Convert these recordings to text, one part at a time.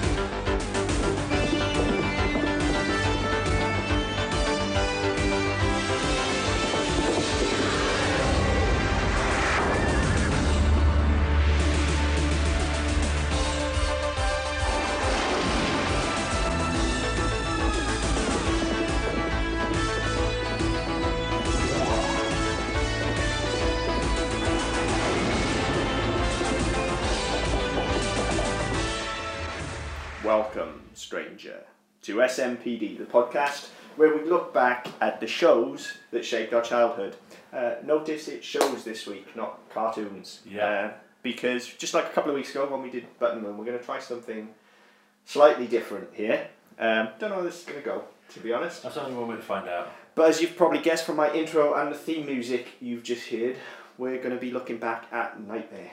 Welcome, to SMPD, the podcast where we look back at the shows that shaped our childhood. Uh, notice it shows this week, not cartoons. Yeah. Uh, because just like a couple of weeks ago when we did Button Moon, we're going to try something slightly different here. Um, don't know how this is going to go, to be honest. That's only one way to find out. But as you've probably guessed from my intro and the theme music you've just heard, we're going to be looking back at Knightmare.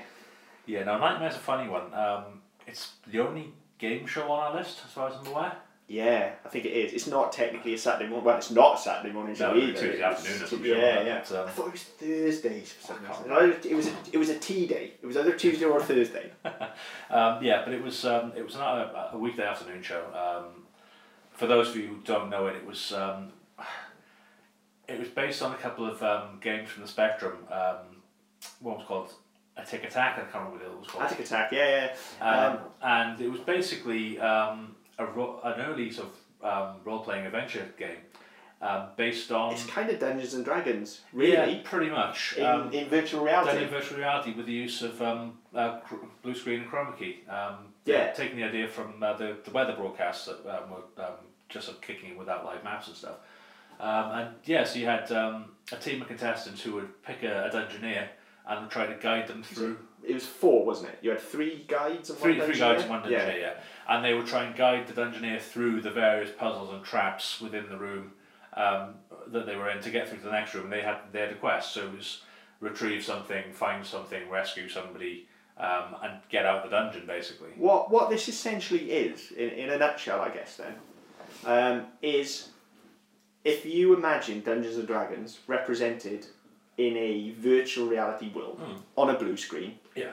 Yeah, now Knightmare's a funny one. Um, it's the only game show on our list, as far as I'm aware. Yeah, I think it is. It's not technically a Saturday morning. Well, it's not a Saturday morning show No, either. Tuesday afternoon or something, Yeah, yeah. Um, I thought it was Thursdays for some reason. No, It was a, it was a tea day. It was either Tuesday or Thursday. Um, yeah, but it was um, it was not a, a weekday afternoon show. Um, for those of you who don't know it, it was um, it was based on a couple of um, games from the Spectrum. Um, one was called Atic Atac. I can't remember what the other was called. Atic Atac, yeah, yeah. Um, and it was basically um, a ro- an early sort of um, role playing adventure game um, based on It's kind of Dungeons and Dragons, really, yeah, pretty much in, um, in virtual done reality. in virtual reality with the use of um, uh, cr- blue screen and chroma key. Um, Yeah. taking the idea from uh, the the weather broadcasts that um, were um, just sort of kicking in without live maps and stuff. Um, and yeah, so you had um, a team of contestants who would pick a, a dungeoneer and try to guide them through It was four, wasn't it? You had three guides and three, one three guides and one Yeah. yeah. And they would try and guide the dungeoneer through the various puzzles and traps within the room um, that they were in to get through to the next room. They had they had a quest, so it was retrieve something, find something, rescue somebody, um, and get out of the dungeon basically. What what this essentially is, in, in a nutshell, I guess, then, um, is if you imagine Dungeons and Dragons represented in a virtual reality world Hmm. on a blue screen Yeah.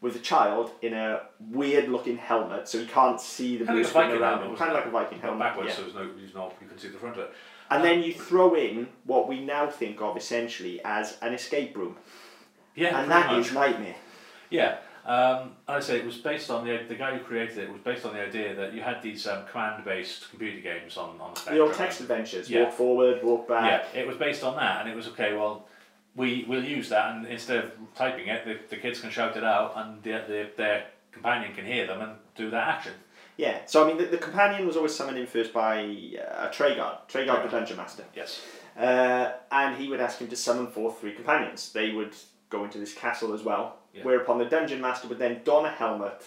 with a child in a weird looking helmet so he can't see the Kinda blue screen around him. Kind of like a Viking helmet. backwards, yeah. so there's no, there's no, you can see the front of it. And then you throw in what we now think of essentially as an escape room. Yeah, and that much. is Knightmare. Yeah, um, I say it was based on the the guy who created it was based on the idea that you had these um, command-based computer games on on the The old text adventures. Yeah. Walk forward, walk back. Yeah, it was based on that, and it was okay. Well, we will use that, and instead of typing it, the, the kids can shout it out, and the, the, their companion can hear them and do that action. Yeah, so I mean, the, the companion was always summoned in first by uh, Treguard, Treguard the Dungeon Master. Yes. Uh, and he would ask him to summon forth three companions. They would go into this castle as well, Yeah. whereupon the Dungeon Master would then don a helmet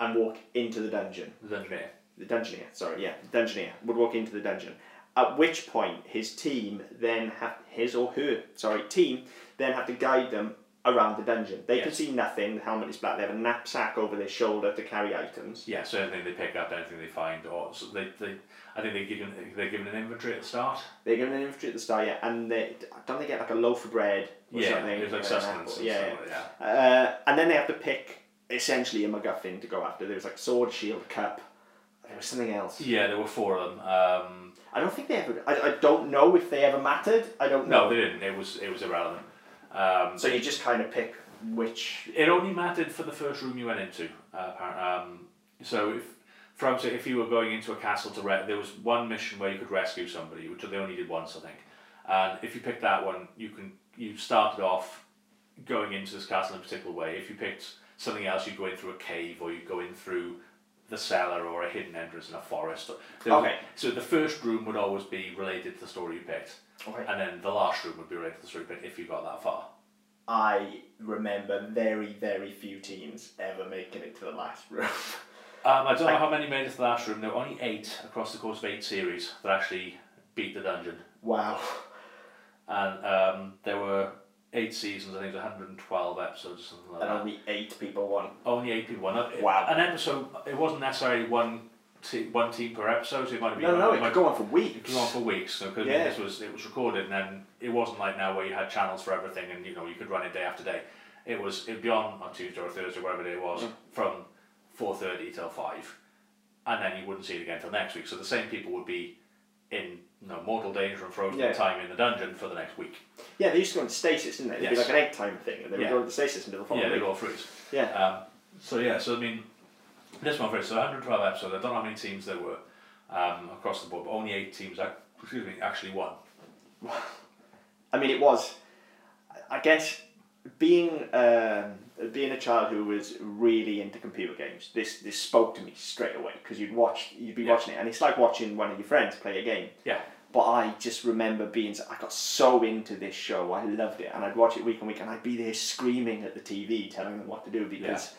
and walk into the dungeon. The engineer. The Dungeoneer, sorry, yeah, the Dungeoneer would walk into the dungeon. At which point, his team then have, his or her, sorry, team then have to guide them around the dungeon. They can see nothing, the helmet is black, they have a knapsack over their shoulder to carry items. Yeah, so anything they pick up, anything they find, or so they, they I think they given they're given an inventory at the start. They're given an inventory at the start, yeah, and they don't they get like a loaf of bread or yeah, something? it was like sustenance. and yeah, yeah. Uh, and then they have to pick essentially a MacGuffin to go after. There was like sword, shield, cup. There was something else. Yeah, there were four of them. Um, I don't think they ever. I, I don't know if they ever mattered. I don't know. no, they didn't. It was it was irrelevant. Um, so you just kind of pick which. It only mattered for the first room you went into. Uh, um, so if, for example, if you were going into a castle to re- there was one mission where you could rescue somebody, which they only did once, I think. And if you picked that one, you can you started off going into this castle in a particular way. If you picked something else, you'd go in through a cave or you'd go in through the cellar or a hidden entrance in a forest. There was- Okay. So the first room would always be related to the story you picked, Okay. and then the last room would be related to the story you picked if you got that far. I remember very very few teams ever making it to the last room. Um, I don't know how many made it to the last room. There were only eight across the course of eight series that actually beat the dungeon. wow. And um, there eight seasons, I think it was 112 episodes or something like And that. only eight people won. Only eight people won. it. Wow. An episode, it wasn't necessarily one, te- one team per episode, so it might have been. No, no, it it might could go on for it weeks. could go on for weeks. So Yeah. this was it was recorded, and then it wasn't like now where you had channels for everything, and you know you could run it day after day. It was it'd be on on Tuesday or Thursday, whatever day it was, Mm. from four thirty till five, and then you wouldn't see it again till next week. So the same people would be in you know, mortal danger and frozen Yeah. time in the dungeon for the next week. Yeah, they used to go into stasis, didn't they? It'd be like an egg time thing, and they would Yeah. go into stasis until the following yeah, they all freeze. Yeah. Um, so yeah, so I mean, this one first. So 112 episodes. I don't know how many teams there were um, across the board, but only eight teams. Excuse me, actually won. I mean, it was. I guess being um, Uh, being a child who was really into computer games, this this spoke to me straight away because you'd watch, you'd be Yeah. watching it, and it's like watching one of your friends play a game. Yeah. But I just remember being, I got so into this show, I loved it, and I'd watch it week on week, and I'd be there screaming at the TV, telling them what to do because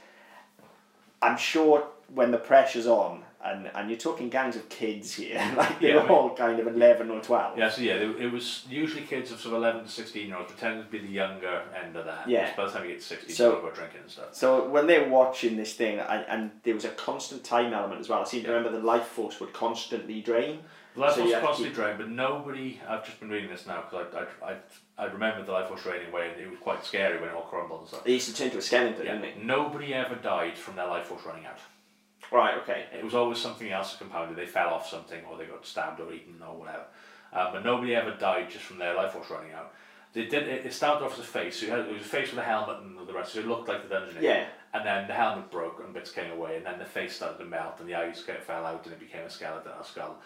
I'm sure when the pressure's on, and, and you're talking gangs of kids here, like they're Yeah, I mean- all kind of 11 or 12. Yeah, so yeah, it, it was usually kids of sort of 11 to 16 year olds, tended to be the younger end of that. Yeah. By the time you get to 16, So- so, about drinking and stuff. So when they were watching this thing, and, and there was a constant time element as well. I seem to remember the life force would constantly drain. The life So force constantly drained, but nobody. I've just been reading this now because I, I, I, I remember the life force draining away, and it was quite scary when it all crumbled and stuff. They used to turn to a skeleton, Yeah, didn't they? nobody ever died from their life force running out. Right. Okay. It was always something else that compounded. They fell off something, or they got stabbed or eaten, or whatever. Um, but nobody ever died just from their life force running out. They did. It, it started off as a face. So you had, it was a face with a helmet and all the rest. So it looked like the dungeon. Yeah. And then the helmet broke and bits came away, and then the face started to melt, and the eyes fell out, and it became a skeleton, a skull.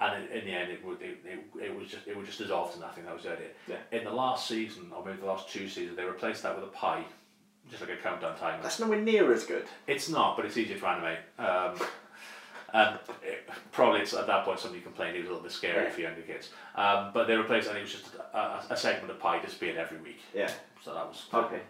And in, in the end, it would it, it, it was just it would just dissolve to nothing. That was the idea. Yeah. In the last season, or maybe the last two seasons, they replaced that with a pie, just like a countdown timer. That's nowhere near as good. It's not, but it's easier to animate. Um, and it, probably it's, at that point somebody complained it was a little bit scary Yeah. for younger kids. Um, but they replaced it and it was just a, a, segment of pie disappeared every week. Yeah. So that was Okay.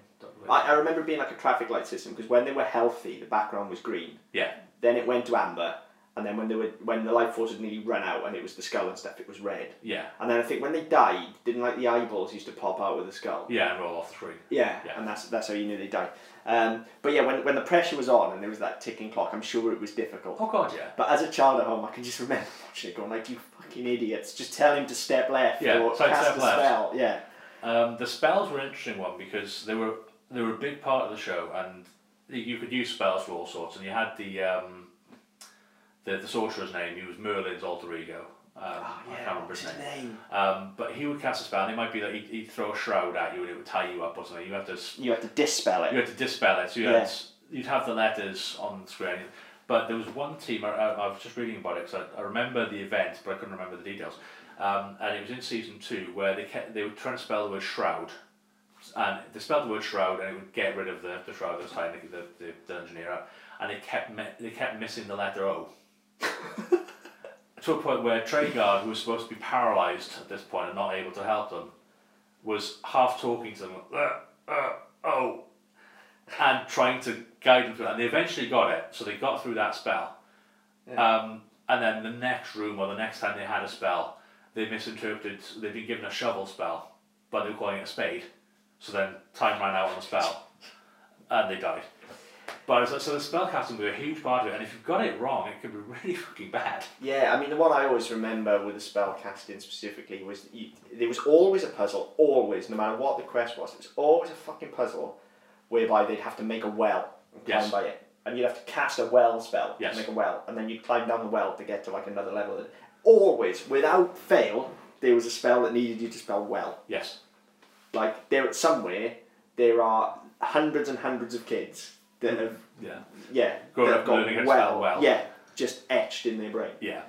I, I remember being like a traffic light system because when they were healthy, the background was green. yeah, Then it went to amber, and then when they were when the life force had nearly run out and it was the skull and stuff, it was red. yeah, And then I think when they died, didn't like the eyeballs used to pop out with the skull. yeah, and roll off the screen. Yeah, Yeah. and that's that's how you knew they died. Um, but yeah, when when the pressure was on and there was that ticking clock, I'm sure it was difficult. Oh god, yeah. But as a child at home, I can just remember watching it going like, "You fucking idiots! Just tell him to step left Yeah, or side cast step a left. spell." Yeah, Um, the spells were an interesting one because they were they were a big part of the show, and you- you could use spells for all sorts. And you had the um, the the sorcerer's name. He was Merlin's alter ego. Um, oh, I can't remember What's his his name. name? Um, but he would cast a spell, and it might be that he'd, he'd throw a shroud at you and it would tie you up or something. You have to You had to dispel it. you have to dispel it. So you Yeah. had, you'd have the letters on the screen. But there was one team, I, I I was just reading about it because I, I remember the event, but I couldn't remember the details. Um, and it was in season two where they kept, they were trying to spell the word shroud. And they spelled the word shroud and it would get rid of the, the shroud that was tying the, the, the, the engineer up. And they kept, mi- they kept missing the letter O. to a point where Treguard, who was supposed to be paralysed at this point and not able to help them, was half talking to them, uh, uh, oh, and trying to guide them through that. And they eventually got it, so they got through that spell. Um, and then the next room, or the next time they had a spell, they misinterpreted, they'd been given a shovel spell, but they were calling it a spade. So then time ran out on the spell, and they died. But so, so the spell casting was a huge part of it, and if you've got it wrong, it could be really fucking bad. Yeah, I mean the one I always remember with the spell casting specifically was you, there was always a puzzle, always, no matter what the quest was, it was always a fucking puzzle whereby they'd have to make a well and climb Yes. by it. And you'd have to cast a well spell Yes. to make a well, and then you'd climb down the well to get to like another level. Always, without fail, there was a spell that needed you to spell well. Yes. Like there somewhere, there are hundreds and hundreds of kids that hmm. have Yeah. yeah that up learning well, well. yeah just etched in their brain. Yeah.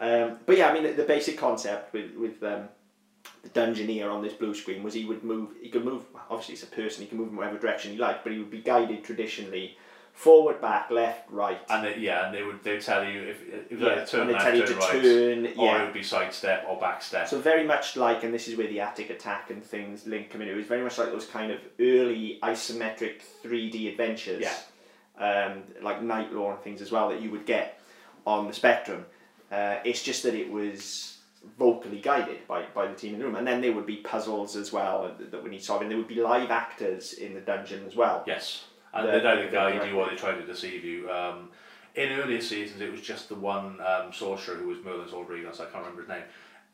Um, but yeah, I mean, the, the basic concept with with um, the dungeoneer on this blue screen was he would move. He could move. Obviously, it's a person. He can move in whatever direction he liked, but he would be guided traditionally forward, back, left, right. And they, yeah, and they would they tell you if yeah, either turn left, tell you turn to right, turn. or it would be side step or back step. So very much like, and this is where the Atic Atac and things link come in. It was very much like those kind of early isometric three D adventures. Yeah. Um, like Knight Lore and things as well that you would get on the Spectrum. Uh, it's just that it was vocally guided by, by the team in the room, and then there would be puzzles as well that, that we need solving. There would be live actors in the dungeon as well. Yes, and The- they either the- guide you or they try to deceive you. Um, in earlier seasons, it was just the one um, sorcerer who was Merlin's old Regan, so I can't remember his name.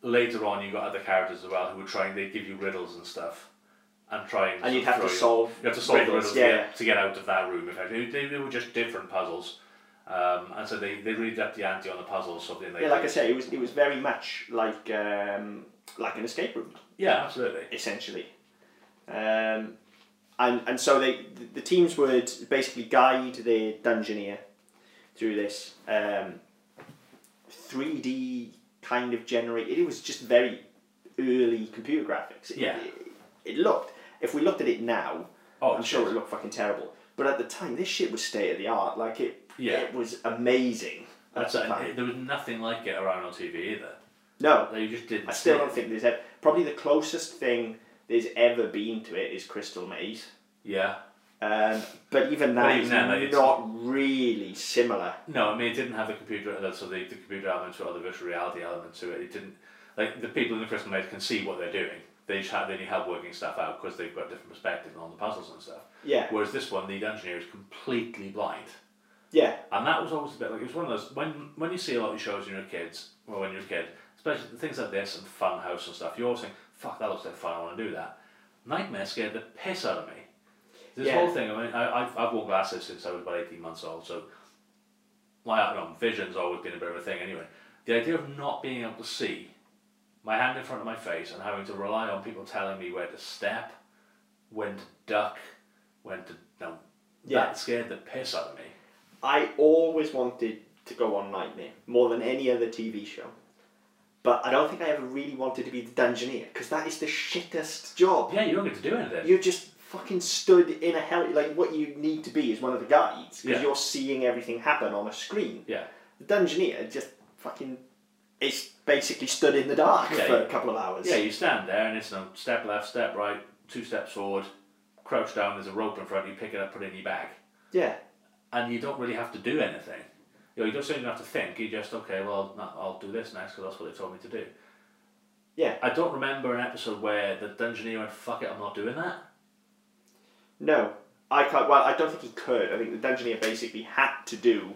Later on, you got other characters as well who were trying, they give you riddles and stuff, and try and And you'd have to solve You have to solve riddles, riddles yeah. to, get, out of that room. Effectively, they, they were just different puzzles, Um, and so they, they really upped the ante on the puzzles. Something they Yeah, like I say, it was it was very much like um, like an escape room. yeah, absolutely. essentially. Um, and and so they the, teams would basically guide the dungeoneer through this um, 3D kind of generated. It was just very early computer graphics. It, Yeah. It, it looked. If we looked at it now, Oh, I'm sure it looked fucking terrible. But at the time, this shit was state of the art. Like it. Yeah. It was amazing. That's the it. There was nothing like it around on TV either. No, They just didn't. I still don't think there's ever. Probably the closest thing there's ever been to it is Crystal Maze. Yeah. Um, but even But even is then, like, not really similar. No, I mean it didn't have the computer, uh, so the, the computer element to it or the virtual reality element to it. It didn't like the people in the Crystal Maze can see what they're doing. They just have they need help working stuff out because they've got different perspective on the puzzles and stuff. Yeah, Whereas this one, the engineer is completely blind, yeah, and that was always a bit like it was one of those when when you see a lot of shows when you're a kid, or when you're a kid, especially things like this and Funhouse and stuff. you're always think, "Fuck, that looks like fun. I want to do that." Knightmare scared the piss out of me. This Yeah. whole thing. I mean, I, I've I've worn glasses since I was about eighteen months old, so my know, vision's always been a bit of a thing anyway. The idea of not being able to see my hand in front of my face and having to rely on people telling me where to step, when to duck, when to no, Yeah. that scared the piss out of me. I always wanted to go on Knightmare more than any other TV show. But I don't think I ever really wanted to be the Dungeoneer because that is the shittest job. Yeah, you don't get to do anything. You're just fucking stood in a hell. Like what you need to be is one of the guides because Yeah. you're seeing everything happen on a screen. yeah, The Dungeoneer just fucking is basically stood in the dark Yeah, for a couple of hours. yeah. You stand there and it's no step left, step right, two steps forward, crouch down. There's a rope in front. You pick it up, put it in your bag. yeah. and you don't really have to do anything. You know, you don't don't have to think. You just okay, well, I'll do this next because that's what they told me to do. Yeah. I don't remember an episode where the dungeoneer went, "Fuck it, I'm not doing that." No, I can't. Well, I don't think he could. I think the Dungeoneer basically had to do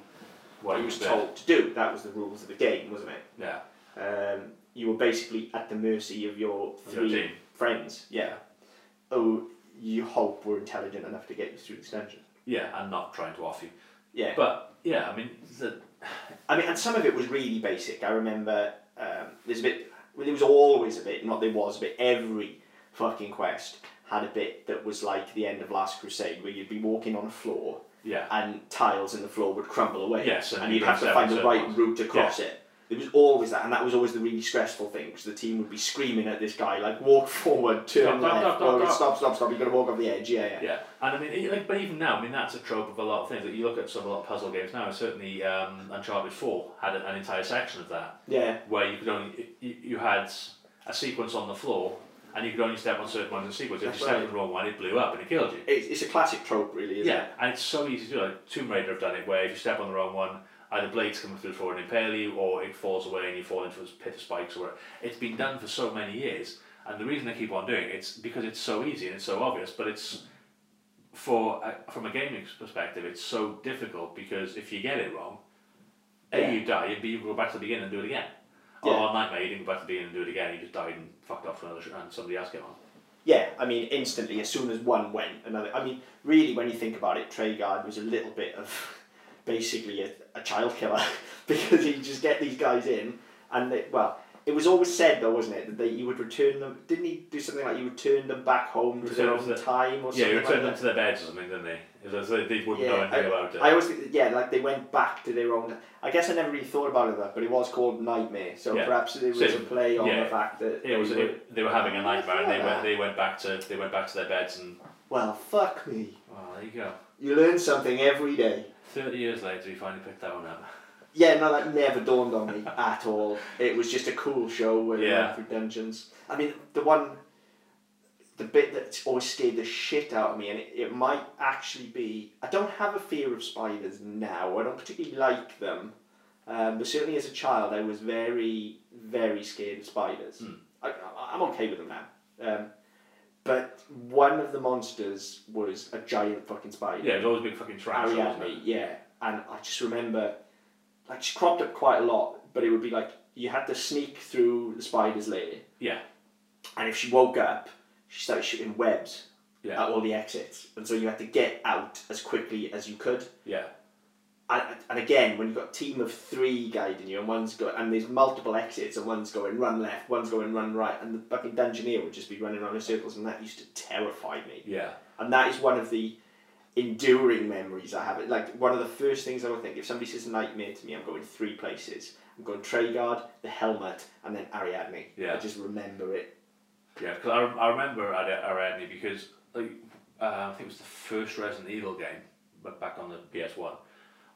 what was there. told to do. That was the rules of the game, wasn't it? Yeah, Um, you were basically at the mercy of your three your friends. Yeah. Oh, you hope were intelligent enough to get you through this dungeon. yeah, and not trying to off you. Yeah. But yeah, I mean, the, I mean, and some of it was really basic. I remember um, there's a bit. Well, there was always a bit. Not there was a bit. Every fucking quest had a bit that was like the end of Last Crusade, where you'd be walking on a floor yeah, and tiles in the floor would crumble away. Yes, and and you you'd have to find the right route across it. There was always that, and that was always the really stressful thing because the team would be screaming at this guy like, "Walk forward, turn Stop, left, stop, stop, stop, stop, stop! You're gonna walk off the edge." Yeah, yeah. yeah. And I mean, like, but even now, I mean, that's a trope of a lot of things. Like you look at some a lot of puzzle games now. Certainly, um, Uncharted Four had an entire section of that. Yeah, where you could only you, you had a sequence on the floor and you could only step on certain ones in the sequence. If you stepped right. on the wrong one, it blew up and it killed you. It's, it's a classic trope, really, isn't yeah, it? and it's so easy to do. Like Tomb Raider have done it, where if you step on the wrong one, either blades come through the floor and impale you, or it falls away and you fall into a pit of spikes. Or it's been done for so many years, and the reason they keep on doing it, it's because it's so easy and it's so obvious. But it's for uh, from a gaming perspective, it's so difficult because if you get it wrong, a Yeah. you die, and b you go back to the beginning and do it again. Yeah. Oh, on Knightmare, you didn't go back to beginning and do it again. He just died and fucked off to another, sh- and somebody else came on. Yeah, I mean, instantly, as soon as one went, another. I mean, really, when you think about it, Treguard was a little bit of basically a, a child killer because he'd just get these guys in, and they, well, it was always said though, wasn't it, that you would return them. Didn't he do something like you would turn them back home to their own the- time or something? Yeah, you returned them like to their beds or something, didn't they? It was, they, they wouldn't Yeah, know anything I- about it. I always think, yeah, like they went back to their own. I guess I never really thought about it that, but it was called Knightmare, so Yeah. perhaps there was So, a play on yeah, the fact that it was, they were- it, they were having a nightmare and they went, they went back to they went back to their beds and well, fuck me. well there you go. You learn something every day. Thirty years later, you finally picked that one up. Yeah, no, that never dawned on me at all. It was just a cool show where we Yeah. went through dungeons. I mean, the one, the bit that's always scared the shit out of me, and it, it might actually be. I don't have a fear of spiders now. I don't particularly like them, um, but certainly as a child, I was very, very scared of spiders. Hmm. I, I, I'm okay with them now. Um, but one of the monsters was a giant fucking spider. Yeah, it was always big fucking wasn't Ariadne, yeah. And I just remember, like, she cropped up quite a lot, but it would be like you had to sneak through the spider's lair, Yeah, and if she woke up, she started shooting webs yeah, at all the exits, and so you had to get out as quickly as you could. yeah. and, and again, when you've got a team of three guiding you, and one's go and there's multiple exits, and one's going run left, one's going run right, and the fucking dungeoneer would just be running around in circles, and that used to terrify me. Yeah. And that is one of the enduring memories I have. Like one of the first things I would think if somebody says nightmare to me, I'm going three places. I'm going Treguard, the helmet, and then Ariadne. Yeah. I just remember it. Yeah, because I, I remember Ari- Ariadne because like uh, I think it was the first Resident Evil game, but back on the PS One,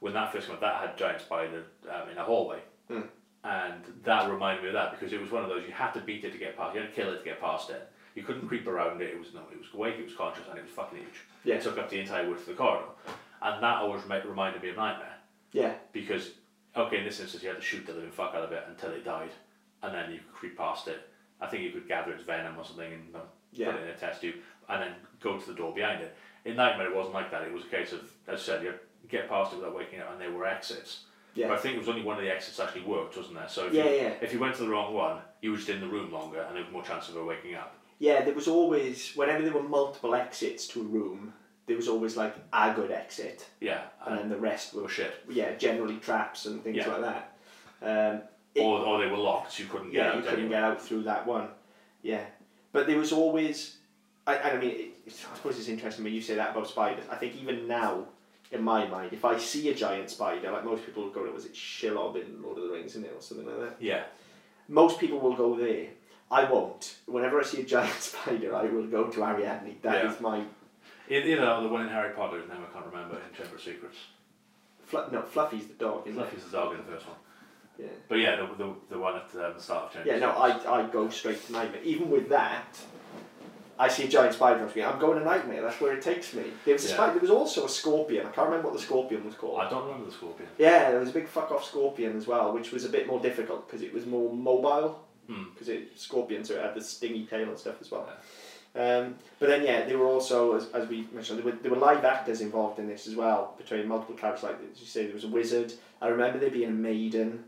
when that first came out, that had giant spider um, in a hallway, Hmm. and that reminded me of that because it was one of those you had to beat it to get past, you had to kill it to get past it. You couldn't creep around it. It was no, it was awake, it was conscious, and it was fucking huge. Yeah. It took up the entire width of the corridor, and that always remi- reminded me of Knightmare Yeah. because okay, in this instance you had to shoot the living fuck out of it until it died, and then you could creep past it. I think you could gather its venom or something and um, Yeah. put it in a test tube, and then go to the door behind it. In Knightmare, it wasn't like that. It was a case of, as I said, you get past it without waking up, and there were exits. Yeah. But I think it was only one of the exits actually worked, wasn't there? So if Yeah, you, yeah. if you went to the wrong one, you were just in the room longer, and there was more chance of her waking up. Yeah, there was always whenever there were multiple exits to a room, there was always like a good exit, Yeah, and then the rest were were shit. yeah generally traps and things Yeah. like that. Um, it- Or, or they were locked, so you couldn't get yeah, out you couldn't anyway. get out through that one. Yeah, but there was always. I, I mean, it, it's, I suppose it's interesting when you say that about spiders. I think even now, in my mind, if I see a giant spider, like most people will go, it was it Shelob in Lord of the Rings, isn't it, or something like that? Yeah, Most people will go there. I won't. Whenever I see a giant spider, I will go to Ariadne. That is Yeah. my It- you know, the one in Harry Potter, name I can't remember, in Chamber of Secrets. Fluff, no, Fluffy's the dog, isn't Fluffy's the dog in the first one. it? Yeah. But yeah, the, the, the one at um, the start of Chamber Yeah, of no, Secrets. I, I go straight to Knightmare. Even with that, I see a giant spider on screen. I'm going to Knightmare. That's where it takes me. There was a Yeah. spider. There was also a scorpion. I can't remember what the scorpion was called. I don't remember the scorpion. Yeah, there was a big fuck off scorpion as well, which was a bit more difficult because it was more mobile. Hmm. Because it scorpion, so it had the stingy tail and stuff as well. Um, but then yeah, there were also, as, as we mentioned, there were, there were live actors involved in this as well, between multiple characters. Like as you say, there was a wizard. I remember there being a maiden.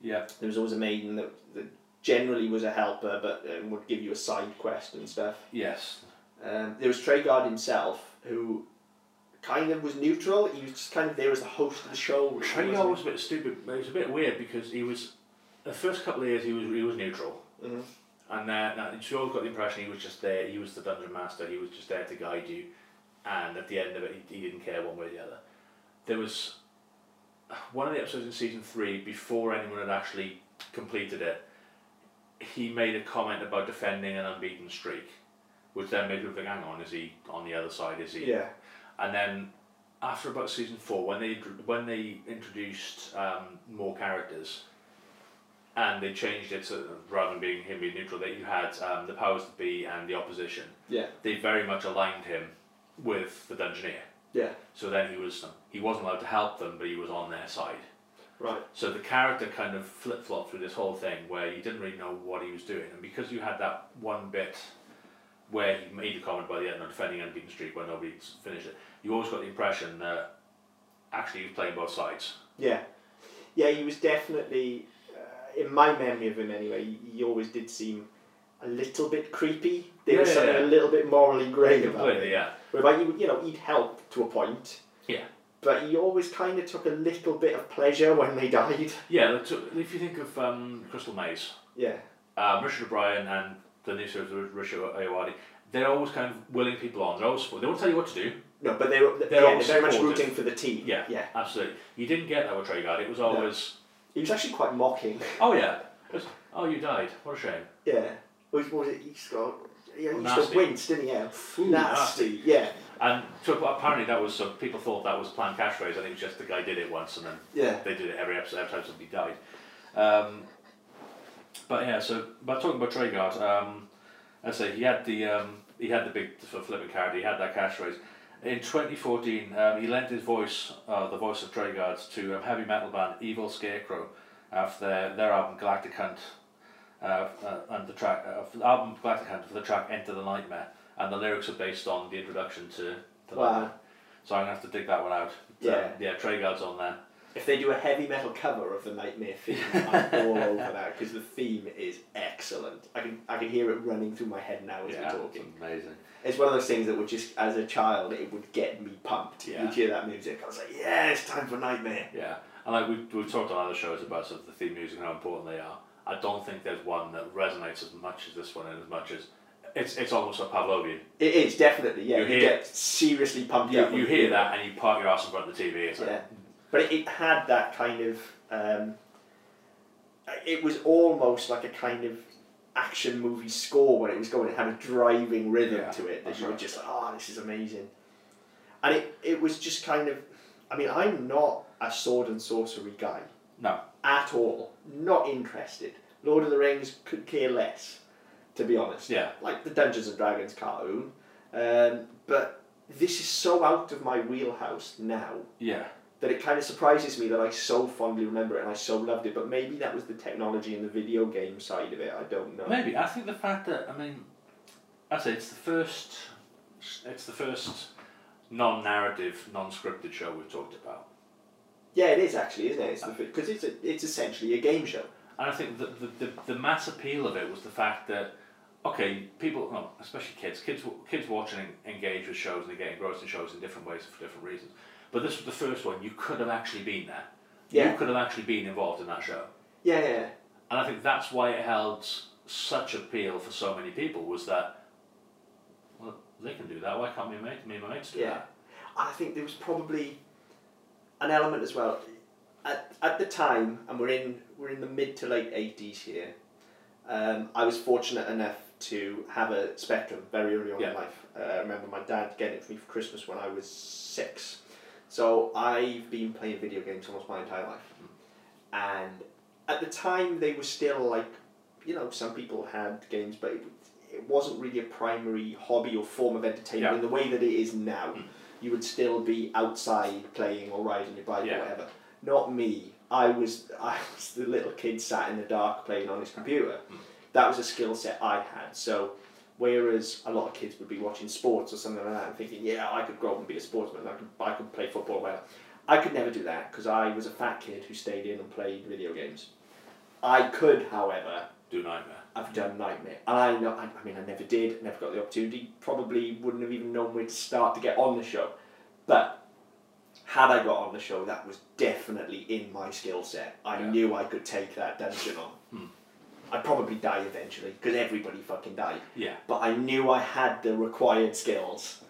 Yeah, There was always a maiden that, that generally was a helper, but um, would give you a side quest and stuff. yes. Um, there was Treguard himself, who kind of was neutral. He was just kind of there as the host of the show. really, wasn't was a bit stupid, it was a bit weird because he was, the first couple of years he was he was neutral. Mhm. And then uh, you always got the impression he was just there, he was the dungeon master, he was just there to guide you, and at the end of it, he, he didn't care one way or the other. There was one of the episodes in season three, before anyone had actually completed it, he made a comment about defending an unbeaten streak, which then made people think, hang on, is he on the other side, is he? Yeah. And then after about season four, when they when they introduced um, more characters, and they changed it to rather than being him being neutral, that you had um, the powers that be and the opposition. Yeah. They very much aligned him with the dungeoneer. Yeah. So then he was he wasn't allowed to help them, but he was on their side. Right. So the character kind of flip flopped through this whole thing where you didn't really know what he was doing, and because you had that one bit where he made a comment by the end on defending unbeaten streak when nobody finished it, you always got the impression that actually he was playing both sides. Yeah. Yeah, he was definitely, in my memory of him anyway, he, always did seem a little bit creepy. There was something yeah. a little bit morally grey about Completely, it. yeah. Whereby he would, you know, he'd help to a point. Yeah. But he always kind of took a little bit of pleasure when they died. Yeah, if you think of um, Crystal Maze, Yeah. um, Richard O'Brien and the new series of Richard Ayoade, they're always kind of willing people on. They're always they won't tell you what to do. No, but they were, They're yeah, they're always very much rooting for the team. Yeah, Yeah. absolutely. You didn't get that with Treguard. It was always, He was actually quite mocking. oh yeah, oh you died. What a shame. Yeah. What was it? He just got. Yeah, he Oh, used to nasty. wince, didn't he? Yeah. Ooh, nasty. Yeah. And so apparently that was so people thought that was planned catchphrase. I think it was just the guy did it once and then Yeah. they did it every episode. Every time somebody died. Um, but yeah, so but talking about Treguard, um, I say he had the um, he had the big of flipping card. He had that catchphrase. In 2014, um, he lent his voice, uh, the voice of Treguard, to um, heavy metal band Evil Scarecrow after their, their album Galactic Hunt, uh, uh, and the track uh, the album Galactic Hunt for the track Enter the Nightmare, and the lyrics are based on the introduction to, to Wow. Knightmare. So I'm gonna have to dig that one out. But, Yeah. um, yeah, Treguard's on there. If they do a heavy metal cover of the Knightmare theme, I'm all over that because the theme is excellent. I can I can hear it running through my head now as yeah, we're it's talking. amazing. It's one of those things that would just, as a child, it would get me pumped. Yeah. You'd hear that music, I was like, yeah, it's time for Knightmare. Yeah, and like we've, we've talked on other shows about sort of the theme music and how important they are. I don't think there's one that resonates as much as this one, and as much as it's it's almost a Pavlovian. It is definitely, yeah. You You, hear- get seriously pumped You, up. you hear that and you park your ass in front of the TV. It's like, Yeah. But it, it had that kind of. Um, it was almost like a kind of action movie score when it was going. It had a driving rhythm Yeah, to it that you were just like, oh, this is amazing. And it, it was just kind of. I mean, I'm not a sword and sorcery guy no, at all. Not interested. Lord of the Rings could care less, to be honest. yeah, Like the Dungeons and Dragons cartoon. Um, but this is so out of my wheelhouse now yeah, that it kind of surprises me that I so fondly remember it and I so loved it. But maybe that was the technology and the video game side of it. I don't know. maybe. I think the fact that I mean, I say it's the first, it's the first non-narrative, non-scripted show we've talked about. Yeah, it is actually, isn't it? It's because it's a, it's essentially a game show. And I think the, the, the, the mass appeal of it was the fact that, okay, people, no, especially kids, kids kids watch and engage with shows and they get engrossed in shows in different ways for different reasons. But this was the first one, you could have actually been there. Yeah. You could have actually been involved in that show. Yeah, yeah. And I think that's why it held such appeal for so many people was that, well, they can do that, why can't me and, mate, me and my mates do Yeah. that? I think there was probably an element as well. At, at the time, and we're in we're in the mid to late eighties here. Um, I was fortunate enough to have a Spectrum very early on Yeah. in life. Uh, I remember my dad getting it for me for Christmas when I was six. So I've been playing video games almost my entire life, and at the time they were still like, you know, some people had games, but it, it wasn't really a primary hobby or form of entertainment Yeah. in the way that it is now Mm. you would still be outside playing or riding your bike Yeah. or whatever. Not me. I was I was the little kid sat in the dark playing on his computer. Mm. That was a skill set I had. So whereas a lot of kids would be watching sports or something like that and thinking, yeah, I could grow up and be a sportsman. I could I could play football whatever. I could never do that because I was a fat kid who stayed in and played video games. I could, however, Do Knightmare. I've done Knightmare. And I know, I, I mean, I never did, never got the opportunity, probably wouldn't have even known where to start to get on the show. But had I got on the show, that was definitely in my skill set. I Yeah. knew I could take that dungeon on. Hmm. I'd probably die eventually, because everybody fucking died. Yeah. But I knew I had the required skills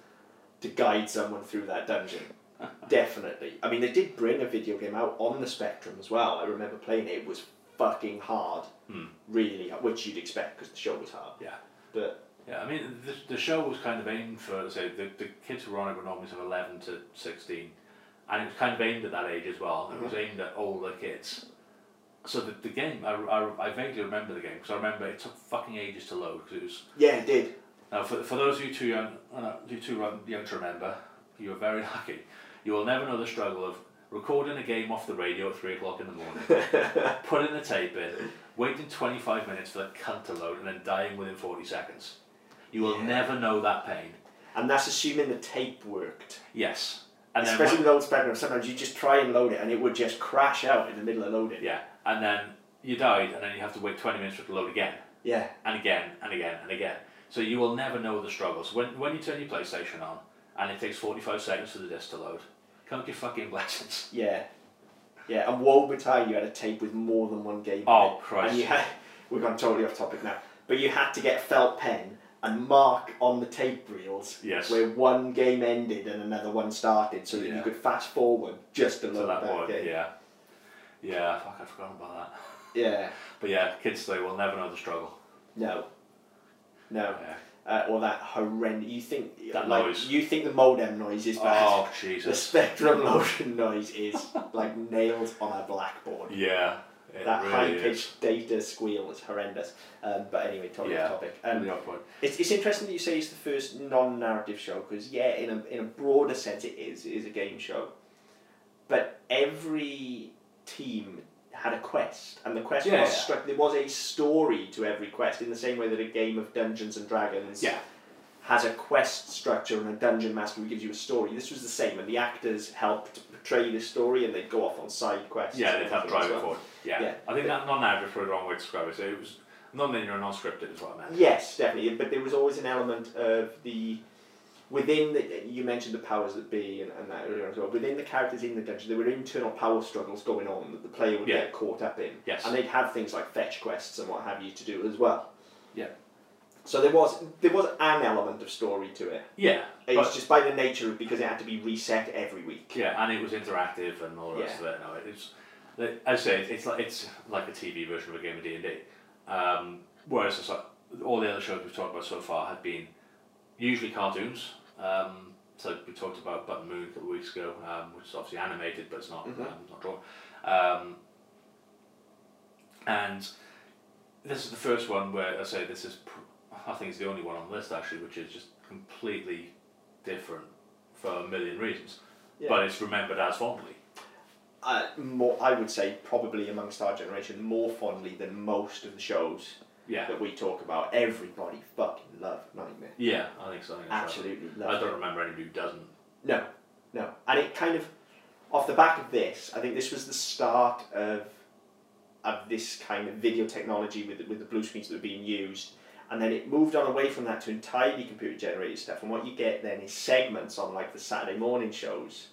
to guide someone through that dungeon. Definitely. I mean, they did bring a video game out on the Spectrum as well. I remember playing it. It was fucking hard. Hmm. Really hard, which you'd expect because the show was hard. Yeah. But Yeah, I mean, the, the show was kind of aimed for, say, the, the kids who were on it were normally sort of 11 to 16. And it was kind of aimed at that age as well. It was aimed at older kids. So the, the game, I, I, I vaguely remember the game because I remember it took fucking ages to load because it was. yeah, it did. Now, for, for those of you too young, uh, you too young to remember, you are very lucky. You will never know the struggle of recording a game off the radio at 3 o'clock in the morning, putting the tape in, waiting 25 minutes for the cunt to load, and then dying within 40 seconds. You will Yeah. never know that pain. And that's assuming the tape worked. Yes. And then Especially when- with old Spectrum, sometimes you just try and load it and it would just crash out in the middle of loading. yeah, and then you died, and then you have to wait 20 minutes for it to load again, Yeah. and again, and again, and again. So you will never know the struggles. When, when you turn your PlayStation on, and it takes 45 seconds for the disc to load, count your fucking blessings. Yeah. Yeah, and woe betide you had a tape with more than one game. Oh, in. Christ. And you had, we've gone totally off topic now, but you had to get a felt pen and mark on the tape reels Yes. where one game ended and another one started so that you could fast forward just So load that that one, game. yeah. Yeah, fuck, I've forgotten about that. Yeah. But yeah, kids today will never know the struggle. No. No. Yeah. Uh, or that horrendous. You think That like, noise. You think the modem noise is bad. Oh, Jesus! The. Spectrum loading noise is like nailed on a blackboard. Yeah. That really high pitched data squeal is horrendous. Um, but anyway, totally Yeah. off topic. Um, Really it's, it's interesting that you say it's the first non narrative show because, yeah, in a, in a broader sense, it is. It is a game show. But every team had a quest, and the quest Yeah, was yeah. There was a story to every quest, in the same way that a game of Dungeons and Dragons Yeah. has a quest structure and a dungeon master who gives you a story. This was the same, and the actors helped portray the story and they'd go off on side quests. Yeah, they'd have drive well. forward. Yeah. Yeah. I think that is probably the wrong way to describe it. So it was non-linear and non-scripted is what I meant. Yes, definitely. But there was always an element of the within the you mentioned the powers that be and, and that earlier as well. Within the characters in the dungeon, there were internal power struggles going on that the player would Yeah. get caught up in. Yes. And they'd have things like fetch quests and what have you to do as well. Yeah. So there was there was an element of story to it. Yeah. It's But, just by the nature of because it had to be reset every week. yeah, and it was interactive and all the rest of it. No, it's like, as I say, it's like it's like a TV version of a game of D and D. Um, whereas it's like all the other shows we've talked about so far have been usually cartoons. Um, so we talked about Button Moon a couple of weeks ago, um, which is obviously animated, but it's not Mhm. um, not drawn. Um, and this is the first one where I say this is, pr- I think it's the only one on the list actually, which is just completely different for a million reasons. Yeah. But it's remembered as fondly. Uh, more, I would say probably amongst our generation more fondly than most of the shows Yeah. that we talk about. Everybody fucking loved Knightmare. Yeah, I think so. I think that's right. Absolutely I don't it. remember anybody who doesn't. No, no. And it kind of, off the back of this, I think this was the start of of this kind of video technology with with the blue screens that were being used. And then it moved on away from that to entirely computer generated stuff. And what you get then is segments on like the Saturday morning shows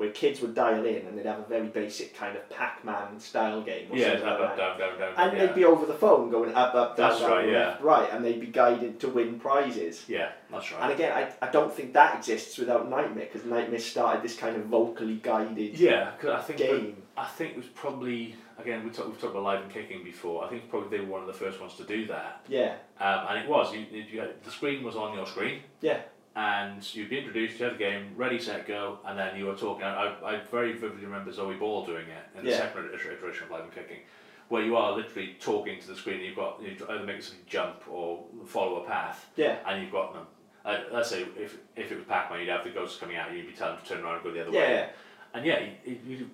where kids would dial in and they'd have a very basic kind of Pac Man style game or Yeah, something up, like up, down, down, down. And yeah. they'd be over the phone going up, up, down, That's down, right, yeah. left, right, and they'd be guided to win prizes. Yeah, that's right. And again, I, I don't think that exists without Knightmare because Knightmare started this kind of vocally guided yeah, because I think game. I think it was probably again we talked we've talked about live and kicking before. I think probably they were one of the first ones to do that, Yeah, um, and it was you, you had, the screen was on your screen. Yeah. And you'd be introduced, you had the game, ready, set, go, and then you were talking. I, I, very vividly remember Zoe Ball doing it in the Yeah. second iteration of Live and Kicking, where you are literally talking to the screen. And You've got you either make something jump or follow a path, yeah, and you've got them. Uh, let's say if, if it was Pac-Man, you'd have the ghosts coming out, you'd be telling them to turn around and go the other way. yeah, And yeah, you, you,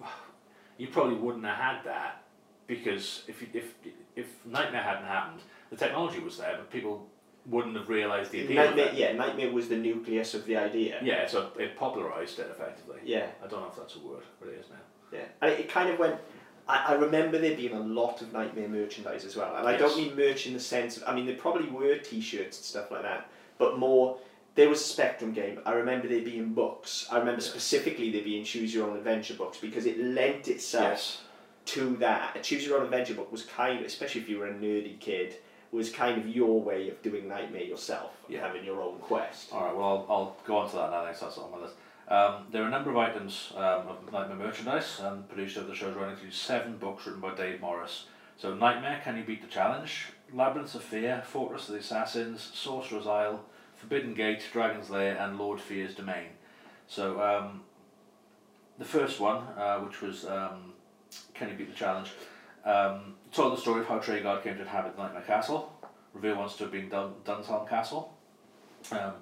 you probably wouldn't have had that because if you- if if Knightmare hadn't happened, the technology was there, but people wouldn't have realised the appeal. Knightmare. Yeah, Knightmare was the nucleus of the idea. Yeah, so it popularised it effectively. yeah, I don't know if that's a word, but it is now. yeah. And it, it kind of went. I, I remember there being a lot of Knightmare merchandise as well, and I don't mean merch in the sense of. I mean, there probably were T-shirts and stuff like that, but more. There was a Spectrum game. I remember there being books. I remember Yes. specifically there being Choose Your Own Adventure books because it lent itself Yes. to that. A choose your own adventure book was kind of, especially if you were a nerdy kid, was kind of your way of doing Knightmare yourself, and Yeah. having your own quest. All right. Well, I'll, I'll go on to that now. Next, that's on my list. Um, there are a number of items um, of Knightmare merchandise um, produced over the show's run, including seven books written by Dave Morris. So, Knightmare, Can You Beat the Challenge? Labyrinth of Fear, Fortress of the Assassins, Sorcerer's Isle, Forbidden Gate, Dragon's Lair, and Lord Fear's Domain. So, um, the first one, uh, which was um, Can You Beat the Challenge, um, told the story of how Treguard came to inhabit Knightmare Castle, revealed once to have been Dun- Dunshelm Castle. Um,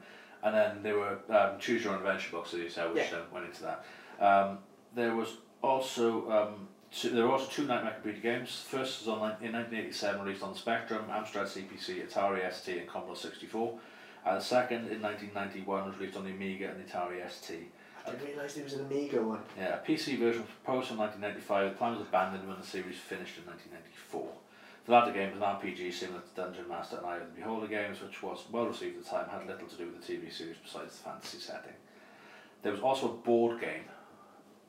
and then there were um, choose your own adventure books, as you said, which Yeah. then went into that. Um, there was also um, two, there were also two Knightmare computer games. The first was on in 1987, released on Spectrum, Amstrad CPC, Atari ST, and Commodore 64. And the second in 1991 was released on the Amiga and the Atari ST. I didn't realise there was an Amiga one. Yeah, a PC version was proposed in 1995. The plan was abandoned when the series finished in 1994. The latter game was an RPG similar to Dungeon Master and Eye of the Beholder games, which was well received at the time, had little to do with the TV series besides the fantasy setting. There was also a board game,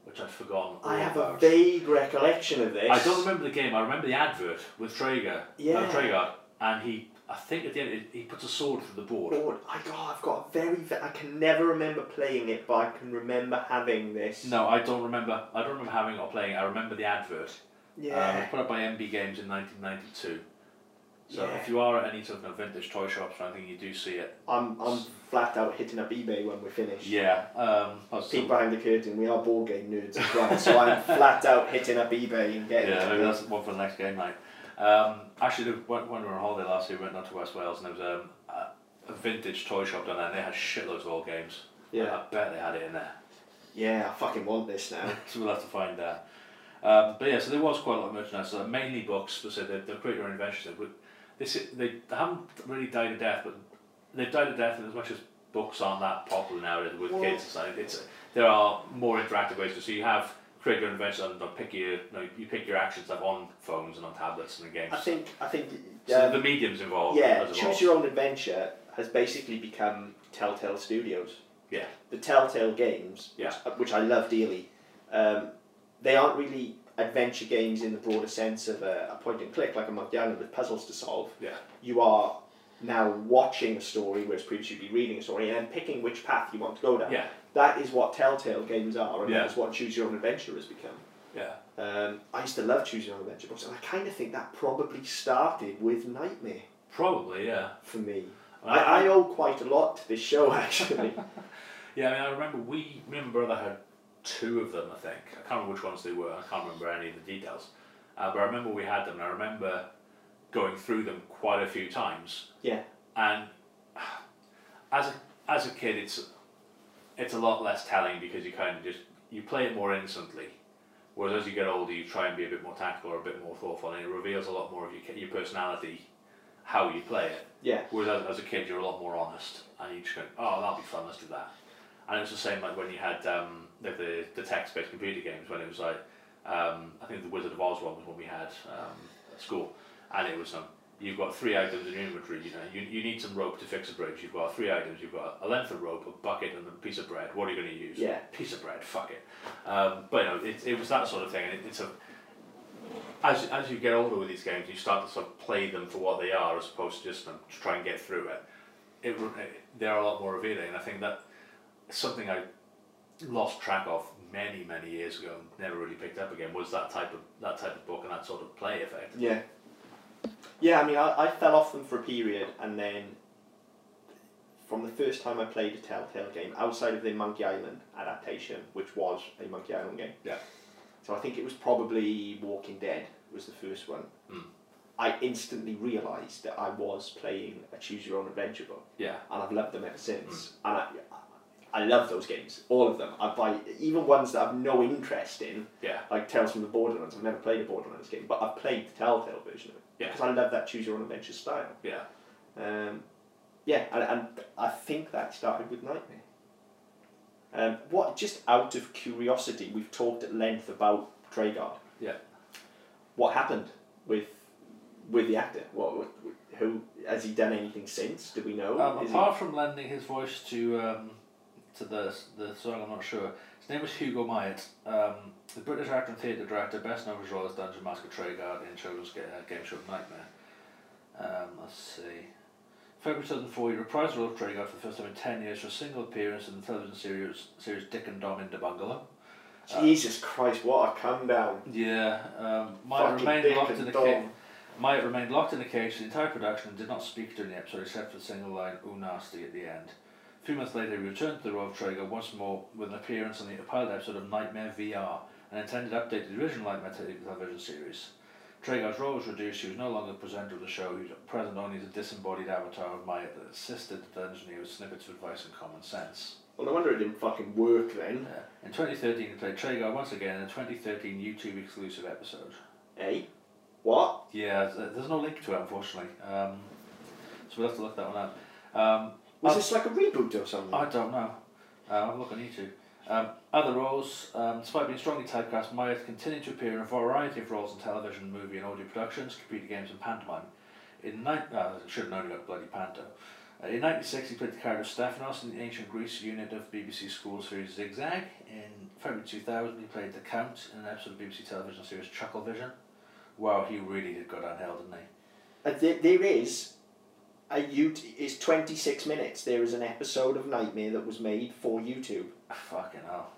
which I'd forgotten. I have a vague recollection of this. I don't remember the game. I remember the advert with Traeger. Yeah. Uh, Traeger, and he, I think at the end, he puts a sword through the board. Board. I God, I've got a very. ve- I can never remember playing it, but I can remember having this. No, I don't remember. I don't remember having it or playing it. I remember the advert. Um, it Yeah. was put up by MB Games in 1992. So Yeah. if you are at any sort of vintage toy shops or anything, you do see it. I'm I'm flat out hitting up eBay when we're finished. Yeah. Um, I was Peek behind the curtain. We are board game nerds as well, so I'm flat out hitting up eBay and getting. yeah, maybe that's one for the next game night. Um, actually, when, when we were on holiday last year, we went down to West Wales and there was um, a, a vintage toy shop down there and they had shitloads of old games. Yeah. I bet they had it in there. Yeah, I fucking want this now. so we'll have to find that. Um, but yeah, so there was quite a lot of merchandise. So mainly books, but so they they create your own adventures. But this they haven't really died a death, but they've died a death in as much as books aren't that popular nowadays with Well- kids. It's there are more interactive ways to. So you have create your own adventure and pick your you, know, you pick your action stuff on phones and on tablets and the games. I think I think so um, the mediums involved. yeah, as choose your own adventure has basically become Telltale Studios. Yeah. The Telltale games, Yeah. which, which I love dearly, um, they aren't really adventure games in the broader sense of a, a point and click like a Monkey Island with puzzles to solve. Yeah. You are now watching a story, whereas previously you'd be reading a story and then picking which path you want to go down. Yeah. That is what Telltale games are, and Yeah. that's what Choose Your Own Adventure has become. Yeah. Um, I used to love Choose Your Own Adventure books, and I kind of think that probably started with Knightmare Probably, yeah. for me. I- I, I owe quite a lot to this show, actually. Yeah, I mean, I remember we, me and my brother had two of them, I think. I can't remember which ones they were, I can't remember any of the details. Uh, but I remember we had them, and I remember going through them quite a few times. Yeah. And as a, as a kid, it's, it's a lot less telling because you kind of just, you play it more innocently. Whereas as you get older, you try and be a bit more tactical or a bit more thoughtful, and it reveals a lot more of your, your personality, how you play it. yeah, Whereas as, as a kid, you're a lot more honest, and you just go, "Oh, that'll be fun. Let's do that." And it was the same like when you had um, the, the the text-based computer games. When it was like, um, I think the Wizard of Oz one was when we had um, at school, and it was um, you've got three items in your inventory. You know, you, you need some rope to fix a bridge. You've got three items. You've got a length of rope, a bucket, and a piece of bread. What are you going to use? Yeah. piece of bread. Fuck it. Um, but you know, it, it was that sort of thing, and it, it's a as, as you get older with these games, you start to sort of play them for what they are, as opposed to just um, to try and get through it. It, it they're a lot more revealing, and I think that something I lost track of many many years ago, and never really picked up again, was that type of that type of book and that sort of play effect. yeah. Yeah, I mean, I, I fell off them for a period, and then from the first time I played a Telltale game, outside of the Monkey Island adaptation, which was a Monkey Island game. Yeah. So I think it was probably Walking Dead was the first one. Mm. I instantly realised that I was playing a Choose Your Own Adventure book. Yeah, and I've loved them ever since. And I, I love those games, all of them. I buy even ones that I've no interest in, yeah, like Tales from the Borderlands. I've never played a Borderlands game, but I've played the Telltale version of it Yeah. because I love that choose your own adventure style. yeah. Um, yeah, and, and I think that started with Knightmare. Um, what just out of curiosity, we've talked at length about Treguard. Yeah. What happened with with the actor? What, what who has he done anything since? Do we know? Um, Is he- apart from lending his voice to um, to the the song, I'm not sure. His name was Hugo Myatt, um, the British actor and theatre director, best known for his role as Dungeon Master Treguard in children's ga- uh, game show Knightmare. Um, let's see. February 2004, he reprised the role of Treguard for the first time in 10 years for a single appearance in the television series, series Dick and Dom in the Bungalow. Uh, Jesus Christ, what a come down. Yeah, um, Myatt Fucking remained Dick locked and in the Dom. cage. Myatt remained locked in the cage for the entire production and did not speak during the episode except for the single line "Ooh nasty" at the end. A few months later, he returned to the role of Treguard once more with an appearance on the pilot episode of Knightmare VR, an intended update to the original Knightmare te- television series. Treguard's role was reduced. He was no longer the presenter of the show. He was present only as a disembodied avatar of Myatt that assisted the dungeoneer with snippets of advice and common sense. Well, no wonder it didn't fucking work then. Uh, in 2013, he played Treguard once again in a 2013 YouTube exclusive episode. Eh? What? Yeah, there's no link to it unfortunately. Um, so we'll have to look that one up. Um, Was this like a reboot or something? I don't know. Uh, I'll have a look on YouTube. Um, other roles, um, despite being strongly typecast, Myatt continued to appear in a variety of roles in television, movie and audio productions, computer games and pantomime. In ni- uh, should have known about bloody panto. Uh, in 1960, he played the character of Stephanos in the ancient Greece unit of BBC school series Zigzag. In February 2000, he played the Count in an episode of BBC television series Chucklevision. Wow, he really did go downhill, didn't he? Uh, there, there is a YouTube. It's twenty six minutes. There is an episode of Knightmare that was made for YouTube. Fucking hell.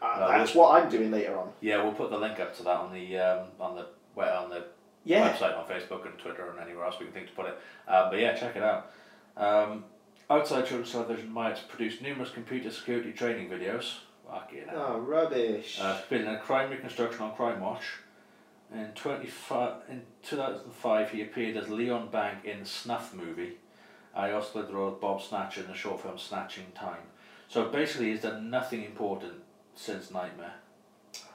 Uh, Well, that's what I'm doing later on. Yeah, we'll put the link up to that on the um, on the well, on the Yeah. website, on Facebook and Twitter and anywhere else we can think to put it. Um, but yeah, check it out. Um, outside children's television, Myatt produced numerous computer security training videos. Fucking hell. Oh rubbish. Uh, been in a crime reconstruction on Crimewatch. In 25, in 2005, he appeared as Leon Bank in Snuff Movie. I also played the role of Bob Snatcher in the short film Snatching Time. So basically, he's done nothing important since Knightmare.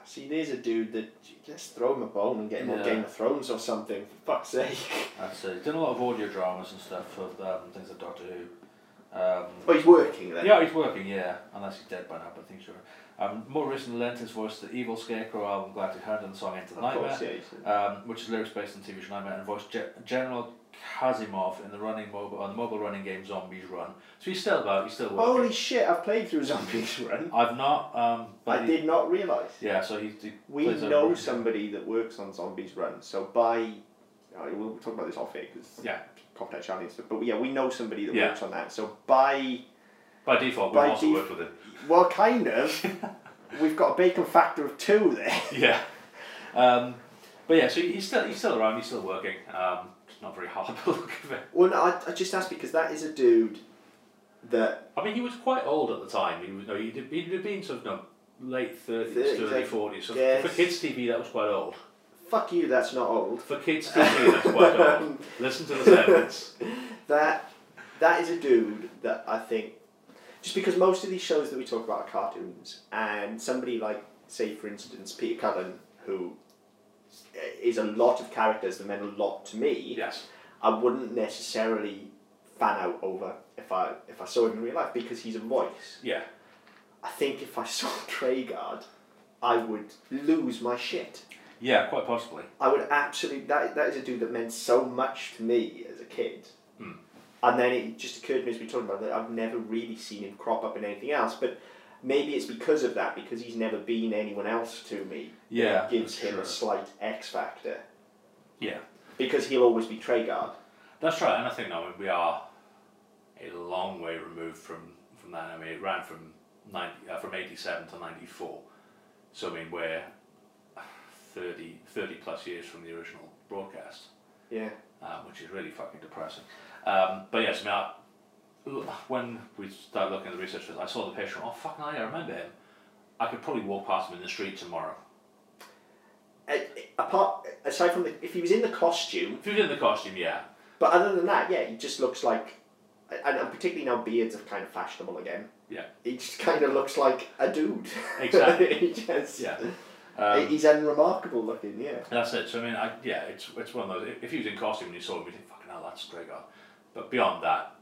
See, there's a dude that just throw him a bone and get him on Game of Thrones or something. For fuck's sake. That's it. He's done a lot of audio dramas and stuff for um, things like Doctor Who. Um, Oh, he's working then. yeah, he's working, yeah, unless he's dead by now, but I think sure. Um, more recently, lent his voice to the Evil Scarecrow album Glad to Heard and the song Into the Knightmare, course, yeah. um, which is lyrics based on TV show Knightmare, and voiced Ge- General Kazimov in the running mobile on the mobile running game Zombies Run. So he's still about, he's still working. Holy shit! I've played through Zombies Run. I've not, um, I he- did not realise. Yeah, so he, he We know somebody that works on Zombies Run, so by uh, we'll talk about this off air because Yeah. confidentiality and stuff. But yeah, we know somebody that Yeah. works on that. So by By default, we've By also def- worked with him. well, kind of, we've got a bacon factor of two there. Yeah. Um, but yeah, so he- he's still he's still around. He's still working. Um, it's not very hard to look of it. Well, no, I, I just asked because that is a dude that I mean, he was quite old at the time. He was no, he'd, he'd been sort of no, late thirties, early forties. So yes. for kids TV, that was quite old. fuck you. That's not old. For kids TV, that's quite old. Listen to the sentence. That that is a dude that I think just because most of these shows that we talk about are cartoons and somebody like say for instance Peter Cullen who eh, is a lot of characters that meant a lot to me Yes. I wouldn't necessarily fan out over if I if I saw him in real life because he's a voice Yeah. I think if I saw Treguard I would lose my shit Yeah, quite possibly. I would absolutely. That, that is a dude that meant so much to me as a kid. And then it just occurred to me as we talked about that I've never really seen him crop up in anything else. But maybe it's because of that, because he's never been anyone else to me. Yeah. Gives him sure. a slight X factor. Yeah. Because he'll always be Treguard. That's right, and I think now we are a long way removed from, from that. I mean, it ran from 90, uh, from 87 to 94. So, I mean, we're 30, 30 plus years from the original broadcast, Yeah. um, which is really fucking depressing. Um, but yes, I mean, I, when we started looking at the research I saw the picture, oh, fucking hell, yeah, I remember him. I could probably walk past him in the street tomorrow. Uh, apart, aside from the, if he was in the costume, If he was in the costume, yeah. but other than that, yeah, he just looks like, and, and particularly now beards are kind of fashionable again. Yeah. He just kind of looks like a dude. Exactly. he just, Yeah. Um, he's unremarkable looking, yeah. That's it. So I mean, I, yeah, it's it's one of those. If, he was in costume and you saw him, you think, "Fucking hell, that's Treguard." But beyond that,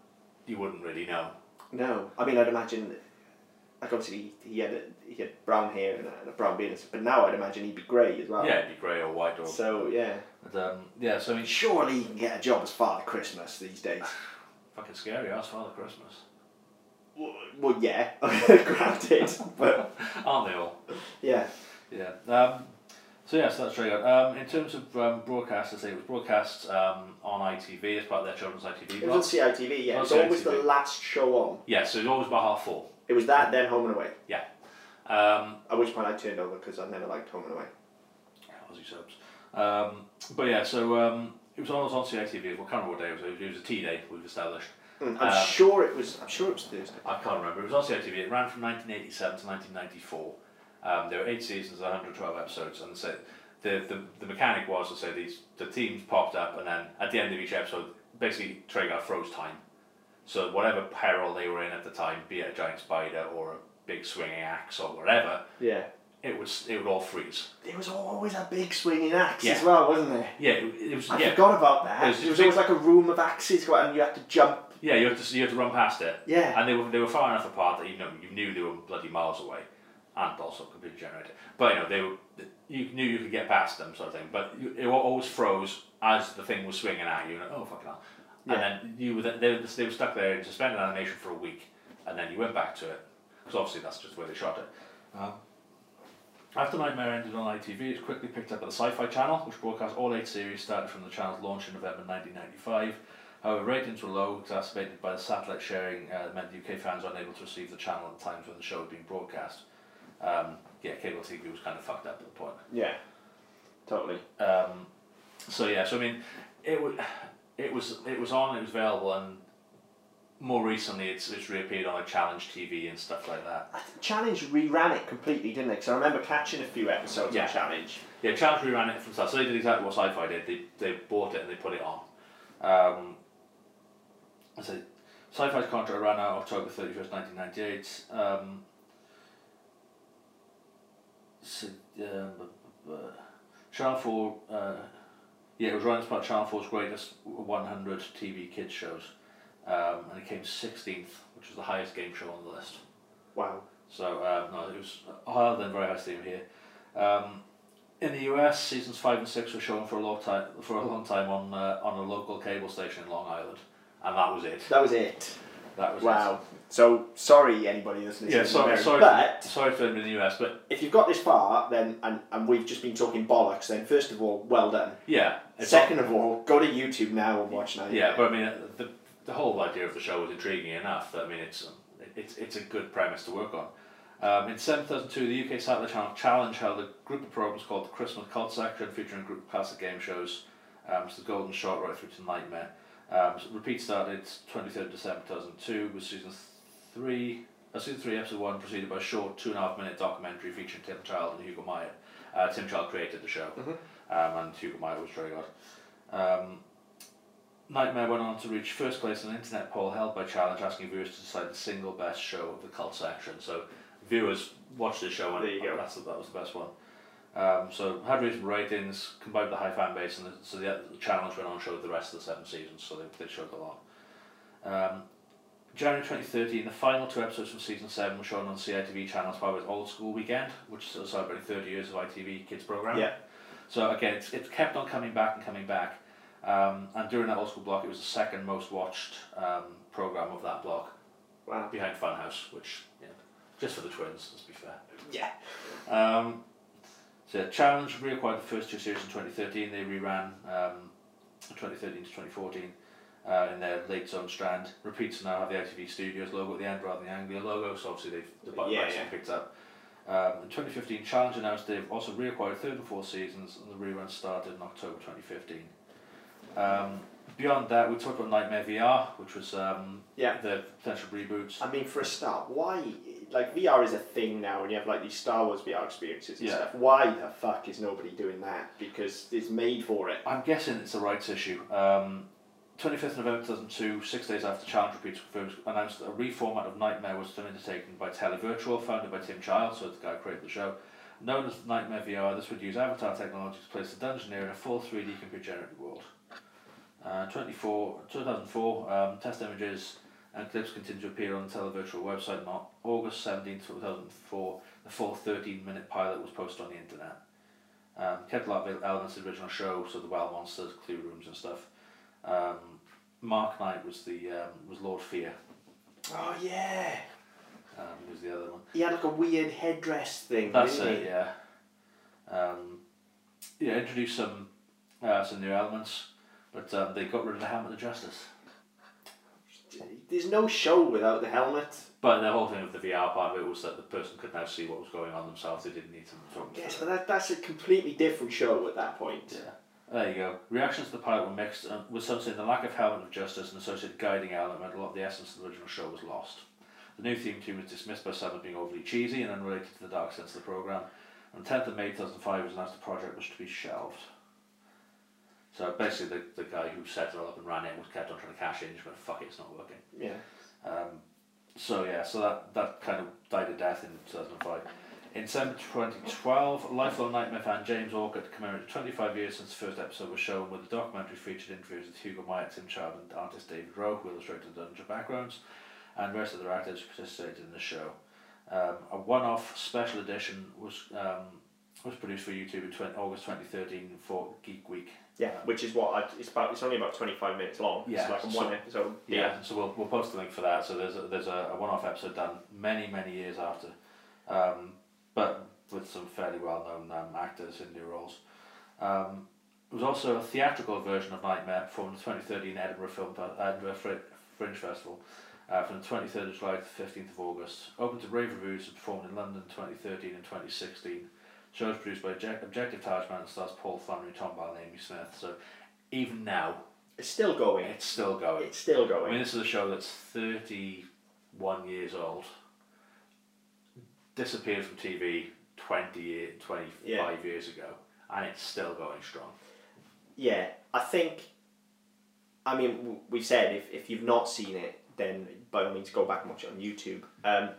you wouldn't really know. No, I mean I'd imagine, like obviously he, he had a, he had brown hair and a, and a brown beard, and but now I'd imagine he'd be grey as well. Yeah, it'd be grey or white or. So yeah, But, um, yeah, so I mean, surely he can get a job as Father Christmas these days. fucking scary. Ask Father Christmas. well, well, yeah, granted, but Aren't they all? yeah, Yeah. Um, so yeah, so that's Treguard. Um, in terms of um, broadcast, I say it was broadcast um, on ITV as part of their children's ITV it block. was on CITV. Yeah, it was always the last show on. Yeah, so it was always about half full. It was that, then Home and Away. Yeah. Um, At which point I turned over because I never liked Home and Away. Aussie subs. Um, but yeah, so um, it was on, it was on CITV. Well, I can't remember what day it was. It was a T day. We've established. Mm, I'm Uh, sure it was. I'm sure it was Thursday. I can't remember. It was on CITV. It ran from 1987 to 1994. Um, there were eight seasons, 112 episodes, and so the, the the mechanic was to say these the teams popped up, and then at the end of each episode, basically Treguard froze time. So whatever peril they were in at the time, be it a giant spider or a big swinging axe or whatever, Yeah. it was it would all freeze. There was always a big swinging axe Yeah. as well, wasn't there? Yeah, it, it was I yeah forgot about that. It was It was, always like a room of axes, and you had to jump. yeah you had to you had to run past it. Yeah. And they were they were far enough apart that you know you knew they were bloody miles away, and also computer generated. But you know they were you knew you could get past them sort of thing. But you, it always froze as the thing was swinging at you. And, oh fucking hell! Yeah. And then you were they, were- they were stuck there in suspended animation for a week, and then you went back to it because obviously that's just where they shot it. Um, after Knightmare ended on ITV, it was quickly picked up by the Sci-Fi Channel, which broadcast all eight series started from the channel's launch in November 1995. However, ratings were low, exacerbated by the satellite sharing uh, meant UK fans were unable to receive the channel at the times when the show was being broadcast. Um, yeah, cable TV was kind of fucked up at the point. Yeah. Totally. Um, so yeah, so I mean, it was it was it was on, it was available, and more recently it's it's reappeared on a Challenge TV and stuff like that. I think Challenge reran it completely, didn't they? Because I remember catching a few episodes Yeah. of Challenge. Yeah, Challenge reran it from start. So they did exactly what Sci-Fi did. They they bought it and they put it on. Um, so Sci-Fi's contract ran out October thirty first, nineteen ninety eight. Um, uh, Channel Four. Uh, yeah, it was run as part of Channel 4's greatest 100 TV kids shows. um, and it came 16th, which was the highest game show on the list. Wow. So um, no, it was higher than very high steam here. Um, in the US, seasons five and six were shown for a long time for a long time on uh, on a local cable station in Long Island, and that was it. That was it. That was Wow. So sorry, anybody that's listening. Yeah, to sorry, America, sorry, But for, sorry for in the US, but if you've got this far, then and, and we've just been talking bollocks, then first of all, well done. yeah, Second of all, go to YouTube now and watch now. Yeah, but I mean, the, the whole idea of the show was intriguing enough that I mean, it's it's it's a good premise to work on. Um, in 2002, the UK Satellite Channel Challenge held a group of programs called the Christmas Cult Section, featuring a group of classic game shows. Um, it's the Golden Shot right through to Knightmare. Um, so repeat started 23rd December 2002 with season three. Uh, season three, episode one, preceded by a short two and a half minute documentary featuring Tim Child and Hugo Myatt. Uh, Tim Child created the show, um, and Hugo Myatt was very good. Um, Knightmare went on to reach first place in an internet poll held by Challenge, asking viewers to decide the single best show of the cult section. So viewers watched this show and There you go. that's that was the best one. Um, so had reasonable ratings, combined with the high fan base, and the, so the, the challenge went on to show the rest of the seven seasons. So they, they showed a lot. Um, January 2013, the final two episodes from season seven were shown on CITV channel as part of its Old School Weekend, which is celebrating 30 years of ITV kids program. Yeah. So again, it's, it's kept on coming back and coming back. Um, and during that old school block, it was the second most watched um, program of that block, Wow. behind Funhouse, which know, just for the twins, let's be fair. Yeah. Um, so Challenge reacquired the first two series in 2013. They reran um, 2013 to 2014 uh, in their late zone strand. Repeats now have the ITV Studios logo at the end rather than the Anglia logo, so obviously they've the button Yeah, yeah. picked up. Um, in 2015, Challenge announced they've also reacquired third and fourth seasons, and the rerun started in October 2015. Um, beyond that, we talked about Knightmare VR, which was um, Yeah. the potential reboots. I mean, for a start, why? Like VR is a thing now, and you have like these Star Wars VR experiences and Yeah. stuff. Why the fuck is nobody doing that? Because it's made for it. I'm guessing it's a rights issue. Um, 25th November 2002, six days after Challenge Repeats announced that a reformat of Knightmare was undertaken by Televirtual, founded by Tim Child, so the guy who created the show. Known as Knightmare VR, this would use avatar technology to place the dungeoneer in a full 3D computer generated world. Uh, 24, 2004, um, test images and clips continue to appear on the Televirtual website. On August 17, 2004, the full 13 minute pilot was posted on the internet. Um, kept a lot of elements of the original show, so the well monsters, clue rooms and stuff. Um, Mark Knight was the um, was Lord Fear. Oh yeah. Um, was the other one. He had like a weird headdress thing. That's didn't it. Yeah. Um, yeah, introduced some uh, some new elements, but um, they got rid of the helmet of justice. There's no show without the helmet. But the whole thing of the VR part of it was that the person could now see what was going on themselves. They didn't need to talk. Yes, but that, that's a completely different show at that point. Yeah. There you go. Reactions to the pilot were mixed, uh, with some saying the lack of helmet of justice and associated guiding element meant a lot of the essence of the original show was lost. The new theme tune was dismissed by some as being overly cheesy and unrelated to the dark sense of the programme. On 10th of May 2005, it was announced the project was to be shelved. So basically, the, the guy who set it all up and ran it was kept on trying to cash in, just went, fuck it, it's not working. Yeah. Um, so yeah, so that, that kind of died a death in 2005. In December 2012, lifelong Knightmare fan James Orcutt commemorated 25 years since the first episode was shown with the documentary featured interviews with Hugo Myatt, Tim Child and artist David Rowe, who illustrated the dungeon backgrounds, and the rest of the actors who participated in the show. Um, a one-off special edition was um, was produced for YouTube in 20, August 2013 for Geek Week. Yeah, which is what I, it's about. It's only about twenty five minutes long. Yeah, it's like so- one episode. Yeah, so we'll, we'll post the link for that. So there's a, there's a, a one-off episode done many many years after, um, but with some fairly well-known um, actors in new roles. Um, there was also a theatrical version of Knightmare performed at the 2013 Edinburgh Film Edinburgh Fri- Fringe Festival uh, from the 23rd of July to the 15th of August. Open to rave reviews and performed in London 2013 and 2016. Show was produced by Object- Objective Tajman and stars Paul Flannery, Tom Ball and Amy Smith. So even now, It's still going. it's still going. It's still going. I mean, this is a show that's 31 years old, disappeared from TV 20 year, 25 Yeah. years ago, and it's still going strong. Yeah, I think. I mean, w- we said if, if you've not seen it, then by all means go back and watch it on YouTube. Um,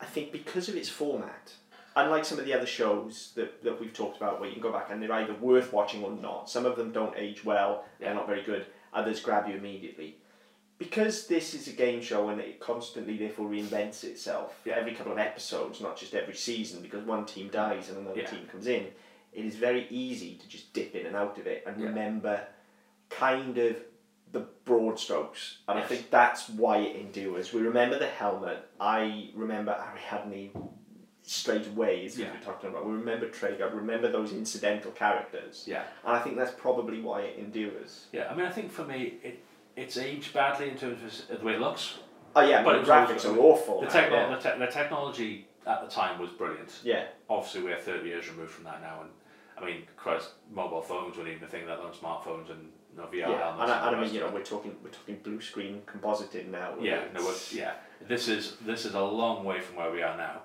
I think because of its format, unlike some of the other shows that, that we've talked about, where you can go back and they're either worth watching or not. Some of them don't age well; they're not very good. Others grab you immediately. Because this is a game show and it constantly therefore reinvents itself Yeah. every couple of episodes, not just every season, because one team dies and another Yeah. team comes in, it is very easy to just dip in and out of it and Yeah. remember kind of the broad strokes. And I think that's why it endures. We remember the helmet. I remember Ariadne straight away, as Yeah. we were talking about. We remember Treguard, remember those incidental characters. Yeah. And I think that's probably why it endures. Yeah, I mean, I think for me, it it's aged badly in terms of the way it looks. Oh yeah, But but it was the graphics are awful. The, techno- yeah. the, te- the technology at the time was brilliant. yeah. Obviously, we're 30 years removed from that now, and I mean, Christ, mobile phones weren't even a thing, let alone smartphones and you know, VR Yeah, helmets. and, I, and I mean, you know, we're talking we're talking blue screen composited now. Yeah, no, yeah. This is this is a long way from where we are now.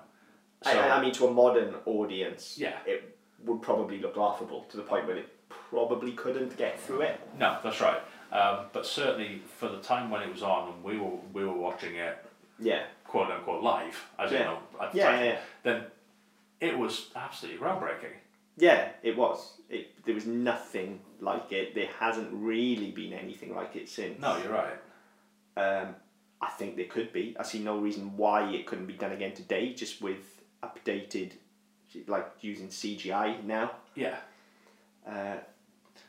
So, I- I mean, to a modern audience, Yeah. it would probably look laughable to the point where it probably couldn't get through it. no, that's right. Um, but certainly for the time when it was on, and we were we were watching it Yeah, quote unquote live, as you Yeah. know, at the yeah, time, yeah, yeah. then it was absolutely groundbreaking. Yeah, it was. It there was nothing like it. There hasn't really been anything like it since. No, you're right. Um, I think there could be. I see no reason why it couldn't be done again today, just with updated, like using CGI now. Yeah. Uh,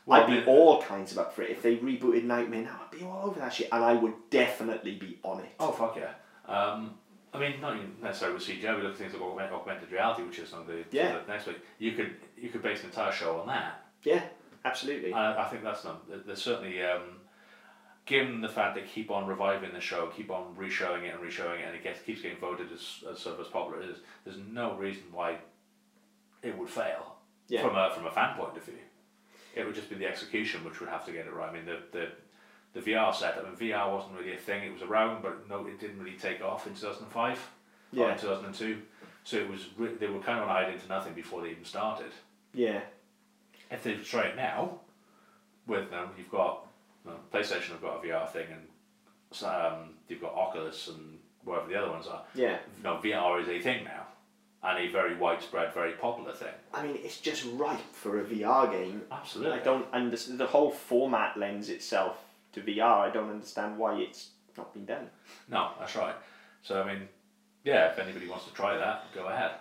Well, I'd be all kinds of up for it. If they rebooted Knightmare now, I'd be all over that shit, and I would definitely be on it. Oh fuck yeah. Um, I mean, not even necessarily with CGI. We look at things like augment, augmented reality, which is on the, Yeah. next week. You could you could base an entire show on that. Yeah, absolutely. I, I think that's not. there- There's certainly, um, given the fact they keep on reviving the show, keep on re-showing it and re-showing it, and it gets keeps getting voted as as sort of as popular as it is. There's no reason why it would fail Yeah. from a from a fan point of view. It would just be the execution which would have to get it right. I mean, the the the VR set. I mean, VR wasn't really a thing. It was around, but no, it didn't really take off in two thousand and five or Yeah. in two thousand and two. So it was re- they were kind of eyed into nothing before they even started. Yeah, If they try it now, with them, you've got you know, PlayStation have got a VR thing, and um, you've got Oculus and whatever the other ones are. yeah. Know, VR is a thing now, and a very widespread, very popular thing. I mean, it's just ripe for a VR game. Absolutely. I don't understand the whole format lends itself to VR. I don't understand why it's not been done. No, that's right. So I mean, yeah, if anybody wants to try that, go ahead.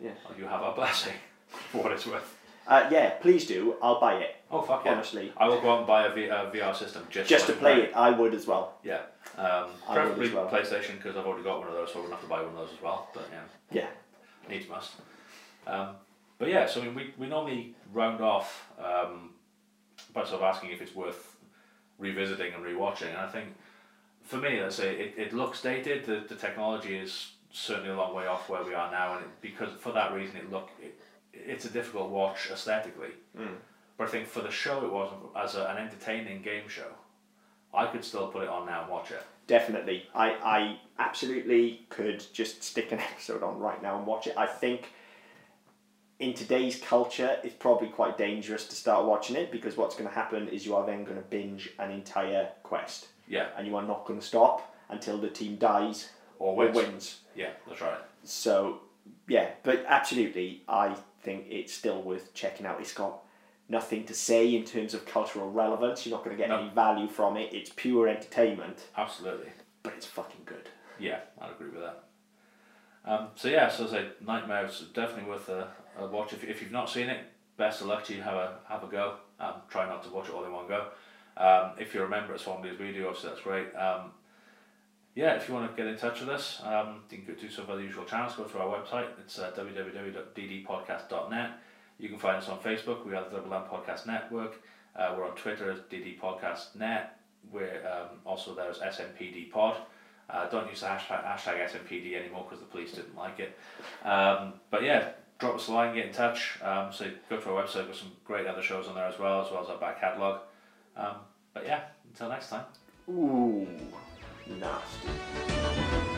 Yeah. You have our blessing for what it's worth. Uh, yeah, please do. I'll buy it. Oh fuck yeah! Honestly, I will go out and buy a, v- a VR system just just to play it, I would as well. Yeah, um, preferably well. PlayStation because I've already got one of those, so I wouldn't have to buy one of those as well. But yeah. Yeah, needs must. Um, but yeah, so I mean, we, we normally round off um, by sort of asking if it's worth revisiting and rewatching. And I think for me, let's say it, it looks dated. The, the technology is certainly a long way off where we are now, and it, because for that reason, it look it, it's a difficult watch aesthetically. Mm. But I think for the show, it wasn't as a, an entertaining game show. I could still put it on now and watch it. Definitely. I, I absolutely could just stick an episode on right now and watch it. I think in today's culture, it's probably quite dangerous to start watching it because what's going to happen is you are then going to binge an entire quest Yeah, and you are not going to stop until the team dies or or wins. wins. Yeah, that's right. So, yeah, but absolutely, I think it's still worth checking out. It's got nothing to say in terms of cultural relevance. You're not going to get No. any value from it. It's pure entertainment, Absolutely. but it's fucking good. Yeah, I'd agree with that. Um, so yeah, so I say Knightmare is definitely worth a, a watch. If, if you've not seen it, best of luck to you. Have a have a go. Um, try not to watch it all in one go. Um, if you remember as fondly as we do, obviously that's great. Um, yeah, if you want to get in touch with us, um, you can go to some of the usual channels. Go to our website. It's uh, www.ddpodcast.net. You can find us on Facebook. We are the Double M Podcast Network. Uh, we're on Twitter as DD Podcast Net. We're um, also there as SMPD Pod. Uh, don't use the hashtag, hashtag SMPD anymore because the police didn't like it. Um, but yeah, drop us a line, get in touch. Um, so go to our website, got some great other shows on there as well, as well as our back catalogue. Um, but yeah, until next time. Ooh, nasty.